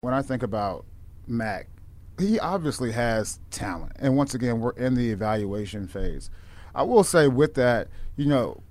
when I think about Mac, he obviously has talent. And once again, we're in the evaluation phase. I will say with that, you know,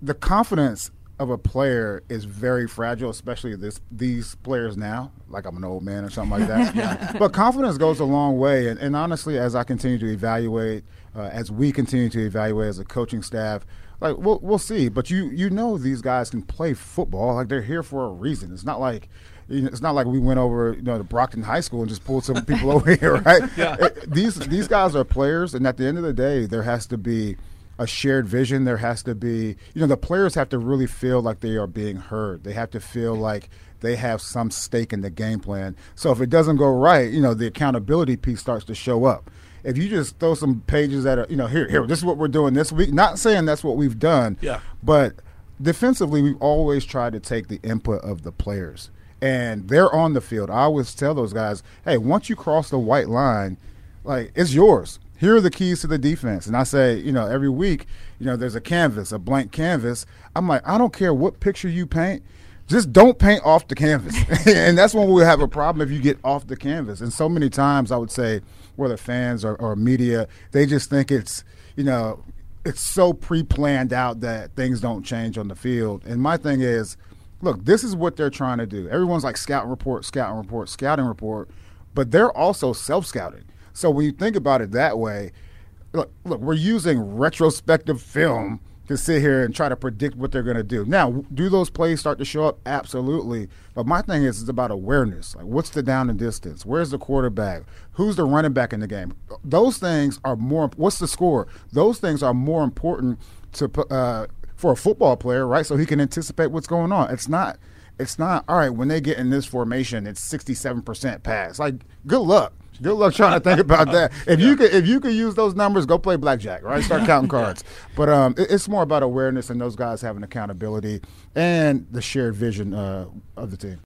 the confidence of a player is very fragile, especially this these players now. Like I'm an old man or something like that. yeah. But confidence goes a long way, and, and honestly, as I continue to evaluate, uh, as we continue to evaluate as a coaching staff, like we'll we'll see. But you you know these guys can play football. Like they're here for a reason. It's not like it's not like we went over you know to Brockton High School and just pulled some people over here, right? Yeah. It, these these guys are players, and at the end of the day, there has to be a shared vision. There has to be, you know, the players have to really feel like they are being heard. They have to feel like they have some stake in the game plan. So if it doesn't go right, you know, the accountability piece starts to show up. If you just throw some pages that are, you know, here, here, this is what we're doing this week. Not saying that's what we've done, yeah. but defensively, we've always tried to take the input of the players, and they're on the field. I always tell those guys, hey, once you cross the white line, like it's yours here are the keys to the defense. And I say, you know, every week, you know, there's a canvas, a blank canvas. I'm like, I don't care what picture you paint, just don't paint off the canvas. and that's when we have a problem if you get off the canvas. And so many times I would say, whether fans or, or media, they just think it's, you know, it's so pre-planned out that things don't change on the field. And my thing is, look, this is what they're trying to do. Everyone's like scouting report, scouting report, scouting report, but they're also self-scouting. So when you think about it that way, look, look, we're using retrospective film to sit here and try to predict what they're going to do. Now, do those plays start to show up? Absolutely. But my thing is, it's about awareness. Like, what's the down and distance? Where's the quarterback? Who's the running back in the game? Those things are more. What's the score? Those things are more important to uh, for a football player, right? So he can anticipate what's going on. It's not. It's not all right when they get in this formation. It's sixty-seven percent pass. Like, good luck. Good luck trying to think about that. If yeah. you could, if you could use those numbers, go play blackjack, right? Start counting cards. But um, it, it's more about awareness and those guys having accountability and the shared vision uh, of the team.